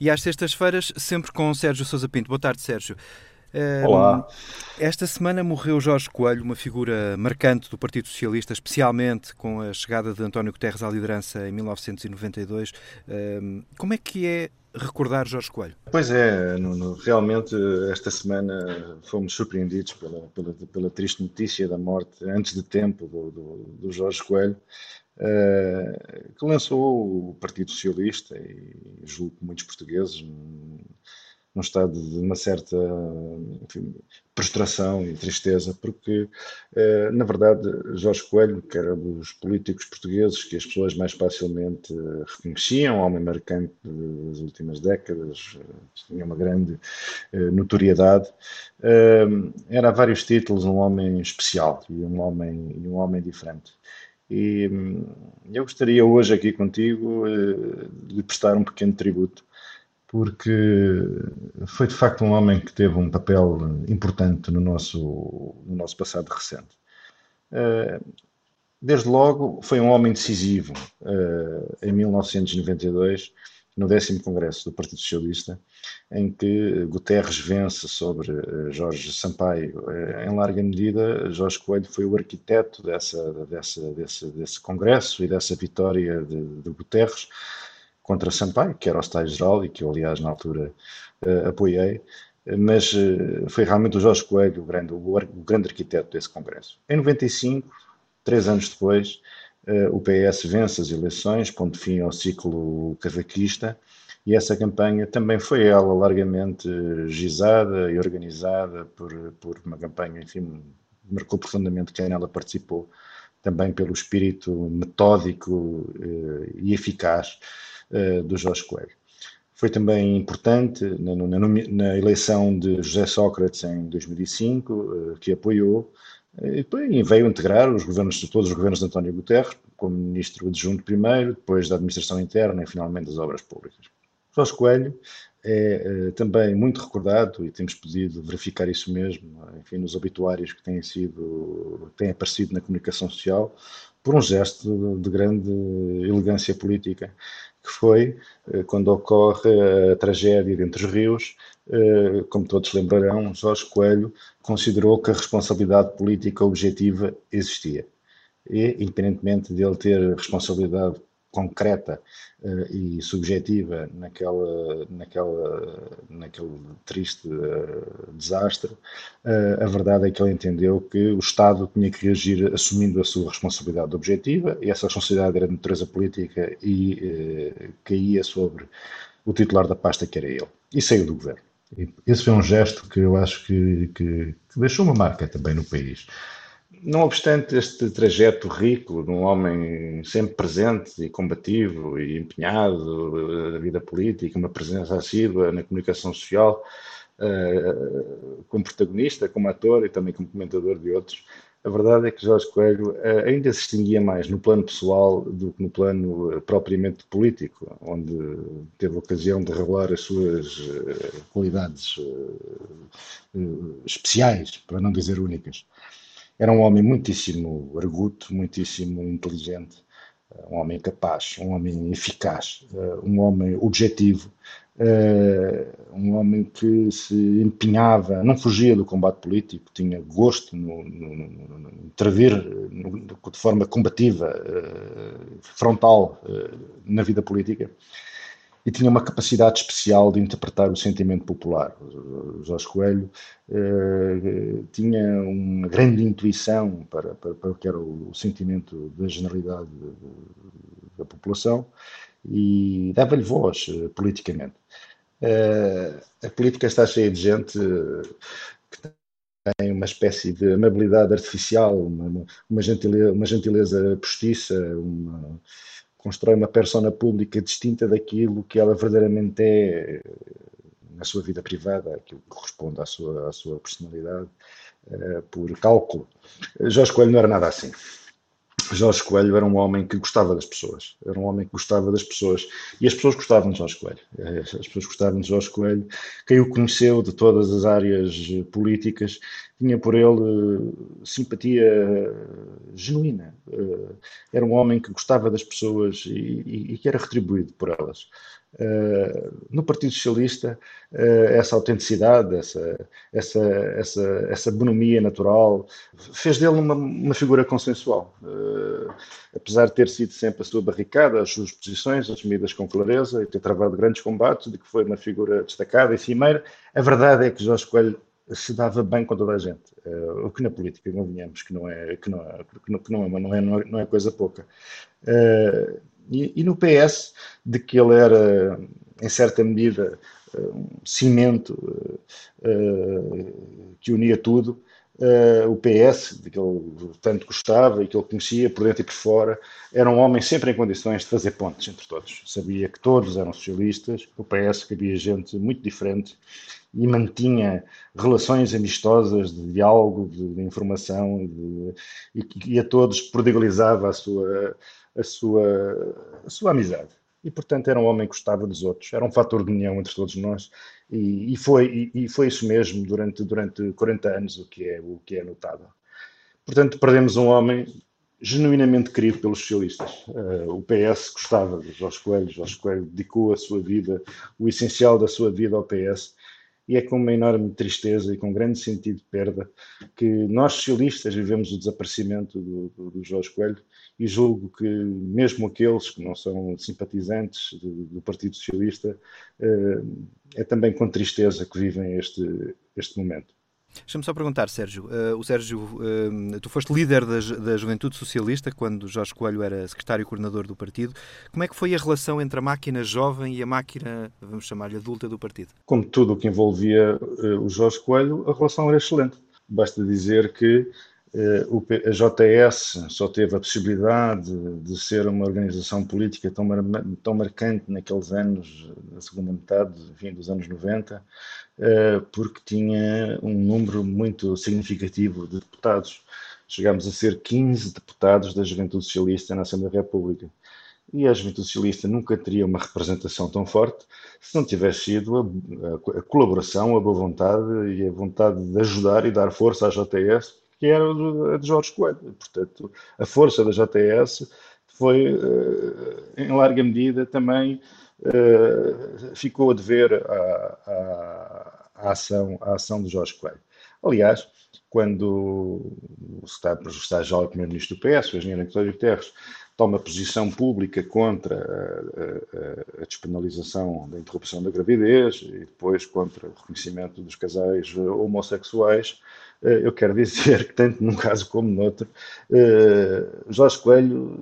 e às sextas-feiras sempre com Sérgio Sousa Pinto. Boa tarde, Sérgio. Olá. Esta semana morreu Jorge Coelho, uma figura marcante do Partido Socialista, especialmente com a chegada de António Guterres à liderança em 1992. Como é que é recordar Jorge Coelho? Pois é, Nuno, realmente esta semana fomos surpreendidos pela, pela, pela, triste notícia da morte antes de tempo do, do, do Jorge Coelho. Uh, que lançou o Partido Socialista e julgo que muitos portugueses num estado de uma certa enfim, frustração e tristeza, porque, eh, na verdade, Jorge Coelho, que era dos políticos portugueses que as pessoas mais facilmente reconheciam, homem marcante das últimas décadas, tinha uma grande eh, notoriedade, eh, era a vários títulos um homem especial e um homem, e um homem diferente. E hum, eu gostaria hoje aqui contigo de prestar um pequeno tributo porque foi de facto um homem que teve um papel importante no nosso, no nosso passado recente. Eh, desde logo, foi um homem decisivo eh, em 1992, no décimo Congresso do Partido Socialista, em que Guterres vence sobre eh, Jorge Sampaio. Em larga medida, Jorge Coelho foi o arquiteto dessa, dessa, desse, desse Congresso e dessa vitória de, de Guterres contra Sampaio, que era o Estado-Geral e que eu, aliás, na altura uh, apoiei, mas foi realmente o Jorge Coelho o grande, o, o, grande arquiteto desse Congresso. Em 95, três anos depois, o PS vence as eleições, ponto fim ao ciclo cavaquista, e essa campanha também foi ela largamente gizada e organizada por, por uma campanha, enfim, marcou profundamente quem nela participou, também pelo espírito metódico e eficaz uh, do Jorge Coelho. Foi também importante na, na, na, eleição de José Sócrates em 2005, uh, eh, que apoiou, eh, e veio integrar os governos, todos os governos de António Guterres, como ministro adjunto primeiro, depois da administração interna e finalmente das obras públicas. Jorge Coelho é também muito recordado e temos podido verificar isso mesmo, enfim, nos obituários que têm sido, têm aparecido na comunicação social, por um gesto de, de grande elegância política que foi eh, quando ocorre a tragédia de Entre os Rios, eh, como todos lembrarão, Jorge Coelho considerou que a responsabilidade política objetiva existia. E, independentemente de ele ter responsabilidade concreta uh, e subjetiva naquela, naquela, naquele triste uh, desastre, uh, a verdade é que ele entendeu que o Estado tinha que reagir assumindo a sua responsabilidade objetiva, e essa responsabilidade era de natureza política e caía sobre o titular da pasta, que era ele, e saiu do governo. Esse foi um gesto que eu acho que, que, que deixou uma marca também no país. Não obstante este trajeto rico de um homem sempre presente e combativo e empenhado na vida política, uma presença assídua na comunicação social, uh, como protagonista, como ator e também como comentador de outros, a verdade é que Jorge Coelho uh, ainda se distinguia mais no plano pessoal do que no plano propriamente político, onde teve ocasião de revelar as suas qualidades especiais, para não dizer únicas. Era um homem muitíssimo arguto, muitíssimo inteligente, eh, um homem capaz, um homem eficaz, eh, um homem objetivo, eh, um homem que se empenhava, não fugia do combate político, tinha gosto no, no, no, no intervir de forma combativa, frontal na vida política e tinha uma capacidade especial de interpretar o sentimento popular. Jorge Coelho eh, tinha uma grande intuição para, para, para, o que era o, sentimento da generalidade da população e dava-lhe voz eh, politicamente. Eh, a política está cheia de gente que tem uma espécie de amabilidade artificial, uma, uma, gentileza, uma gentileza postiça, uma constrói uma persona pública distinta daquilo que ela verdadeiramente é na sua vida privada, aquilo que corresponde à sua, à sua personalidade, uh, por cálculo. Jorge Coelho não era nada assim. Jorge Coelho era um homem que gostava das pessoas, era um homem que gostava das pessoas e as pessoas gostavam de Jorge Coelho. Eh, as pessoas gostavam de Jorge Coelho. Quem o conheceu de todas as áreas políticas tinha por ele eh, simpatia genuína. Eh, era um homem que gostava das pessoas e, e, e que era retribuído por elas. no Partido Socialista, essa autenticidade, essa, essa, essa, essa bonomia natural, fez dele uma, uma figura consensual. apesar de ter sido sempre a sua barricada, as suas posições assumidas com clareza e ter travado grandes combates, de que foi uma figura destacada e cimeira, a verdade é que Jorge Coelho se dava bem com toda a gente. Uh, o que na política, convenhamos, que não é, que não é, que não, não é, não é, não é coisa pouca. Uh, e, e, no PS, de que ele era, em certa medida, um cimento uh, que unia tudo, Uh, o PS, de que ele tanto gostava e que ele conhecia por dentro e por fora, era um homem sempre em condições de fazer pontes entre todos. Sabia que todos eram socialistas, o PS que havia gente muito diferente e mantinha relações amistosas de diálogo, de, de informação de, e, e, a todos prodigalizava a sua, a, sua, a sua amizade. E, portanto, era um homem que gostava dos outros, era um fator de união entre todos nós e, e foi, e, foi isso mesmo durante, durante 40 anos, o que é, o que é notável. Portanto, perdemos um homem genuinamente querido pelos socialistas. Uh, o PS gostava de Jorge Coelho, Jorge Coelho dedicou a sua vida, o essencial da sua vida ao PS, e é com uma enorme tristeza e com grande sentido de perda que nós socialistas vivemos o desaparecimento do, do, do Jorge Coelho e julgo que mesmo aqueles que não são simpatizantes do, do Partido Socialista eh, é também com tristeza que vivem este, este momento. Deixa-me só perguntar, Sérgio. Uh, o Sérgio, uh, tu foste líder da, da Juventude Socialista quando Jorge Coelho era secretário coordenador do partido. Como é que foi a relação entre a máquina jovem e a máquina, vamos chamar-lhe, adulta do partido? Como tudo o que envolvia uh, o Jorge Coelho, a relação era excelente. Basta dizer que a JS só teve a possibilidade de ser uma organização política tão, tão marcante naqueles anos, na segunda metade enfim, dos anos 90, eh, porque tinha um número muito significativo de deputados. Chegámos a ser 15 deputados da Juventude Socialista na Assembleia da República. E a Juventude Socialista nunca teria uma representação tão forte se não tivesse sido a, a, colaboração, a boa vontade e a vontade de ajudar e dar força à JTS, que era a de Jorge Coelho. Portanto, a força da JTS foi, eh, em larga medida, também eh, ficou a dever à, à, ação, à ação de Jorge Coelho. Aliás, quando o secretário-geral primeiro-ministro do PS, o engenheiro António Guterres, toma posição pública contra a, a, a, despenalização da interrupção da gravidez e depois contra o reconhecimento dos casais homossexuais, eu quero dizer que, tanto num caso como no outro, eh, Jorge Coelho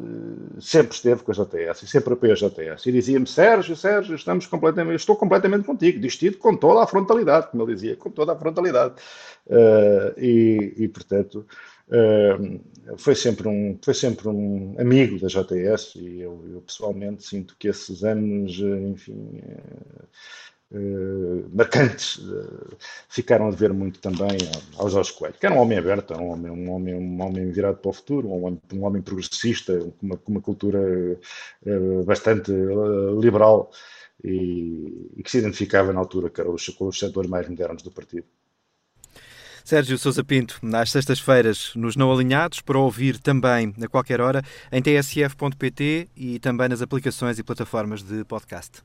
eh, sempre esteve com a JTS e sempre apoiou a JTS. E dizia-me: Sérgio, Sérgio, estamos completamente, estou completamente contigo, distido com toda a frontalidade, como ele dizia, com toda a frontalidade. E, e portanto. foi sempre um foi sempre um amigo da JTS e eu, eu pessoalmente sinto que esses anos enfim Uh, marcantes uh, ficaram a ver muito também ao Jorge Coelho, que era um homem aberto, um homem, um homem, um homem virado para o futuro, um homem, um homem progressista, com uma, uma cultura uh, bastante liberal e, e, que se identificava na altura os, com os setores mais modernos do partido. Sérgio Sousa Pinto, nas sextas-feiras, nos Não Alinhados, para ouvir também a qualquer hora em tsf.pt e também nas aplicações e plataformas de podcast.